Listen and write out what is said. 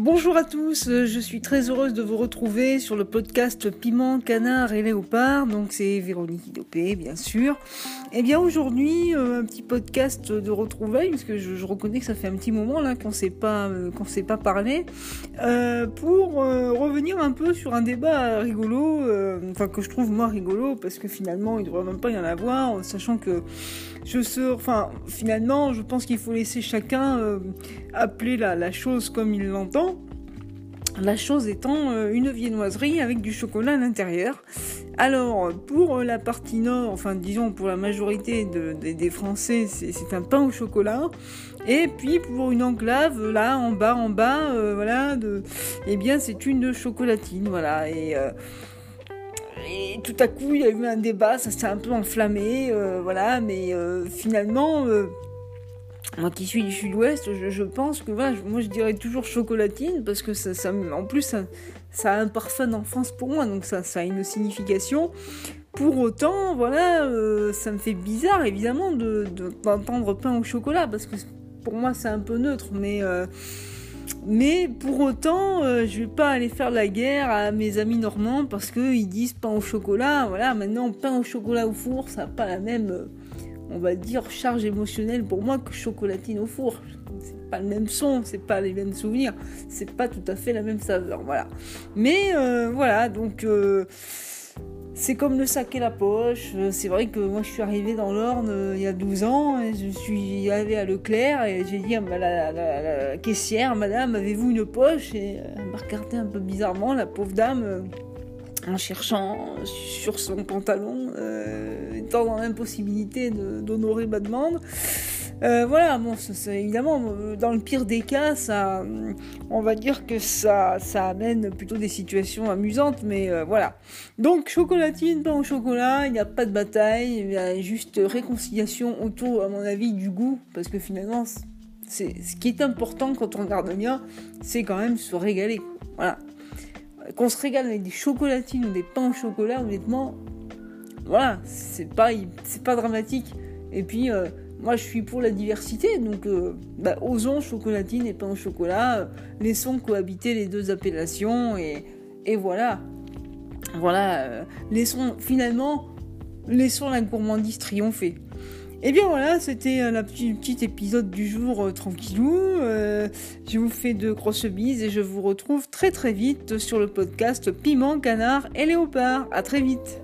Bonjour à tous, euh, je suis très heureuse de vous retrouver sur le podcast Piment, Canard et Léopard. Donc c'est Véronique Idopé, bien sûr. Et eh bien aujourd'hui, euh, un petit podcast de retrouvailles, parce que je, reconnais que ça fait un petit moment là qu'on s'est pas euh, s'est pas parlé, pour revenir un peu sur un débat rigolo, enfin que je trouve moi rigolo, parce que finalement il devrait même pas y en avoir, sachant que je sors, enfin finalement je pense qu'il faut laisser chacun appeler la chose comme il l'entend. La chose étant euh, une viennoiserie avec du chocolat à l'intérieur. Alors, pour la partie nord, enfin disons pour la majorité des Français, c'est un pain au chocolat. Et puis pour une enclave, là en bas, en bas, euh, voilà, eh bien c'est une chocolatine, voilà. Euh, et tout à coup, il y a eu un débat, ça s'est un peu enflammé, voilà, mais finalement moi qui suis du sud-ouest, je, pense que moi je dirais toujours chocolatine parce que ça, en plus ça, a un parfum d'enfance pour moi, donc ça, a une signification. Pour autant, voilà, euh, ça me fait bizarre évidemment d'entendre de, pain au chocolat parce que pour moi c'est un peu neutre, mais euh, mais pour autant, euh, je vais pas aller faire la guerre à mes amis normands parce qu'ils disent pain au chocolat. Voilà, maintenant pain au chocolat au four, ça n'a pas la même on va dire, charge émotionnelle pour moi que chocolatine au four. C'est pas le même son, c'est pas les mêmes souvenirs, c'est pas tout à fait la même saveur, voilà. Mais euh, voilà, donc euh, c'est comme le sac et la poche. C'est vrai que moi je suis arrivée dans l'Orne euh, il y a 12 ans, et je suis allée à Leclerc et j'ai dit à la, caissière, madame, avez-vous une poche? Et elle m'a regardé un peu bizarrement, la pauvre dame en cherchant sur son pantalon, euh, étant dans l'impossibilité d'honorer ma demande. Euh, voilà, bon, évidemment, dans le pire des cas, ça, on va dire que ça, ça amène plutôt des situations amusantes, mais euh, voilà. Donc, chocolatine, pain au chocolat, il n'y a pas de bataille, il y a juste réconciliation autour, à mon avis, du goût, parce que finalement, c'est ce qui est important quand on regarde bien, c'est quand même se régaler. Voilà qu'on se régale avec des chocolatines ou des pains au chocolat, honnêtement, voilà, c'est pas, c'est pas dramatique. Et puis, euh, moi, je suis pour la diversité, donc euh, bah, osons chocolatine et pain au chocolat, euh, laissons cohabiter les deux appellations, et, et voilà. Voilà, laissons, finalement, laissons la gourmandise triompher. Et eh bien voilà, c'était euh, le petit, épisode du jour tranquillou. Je vous fais de grosses bises et je vous retrouve très très vite sur le podcast Piment, Canard et Léopard. À très vite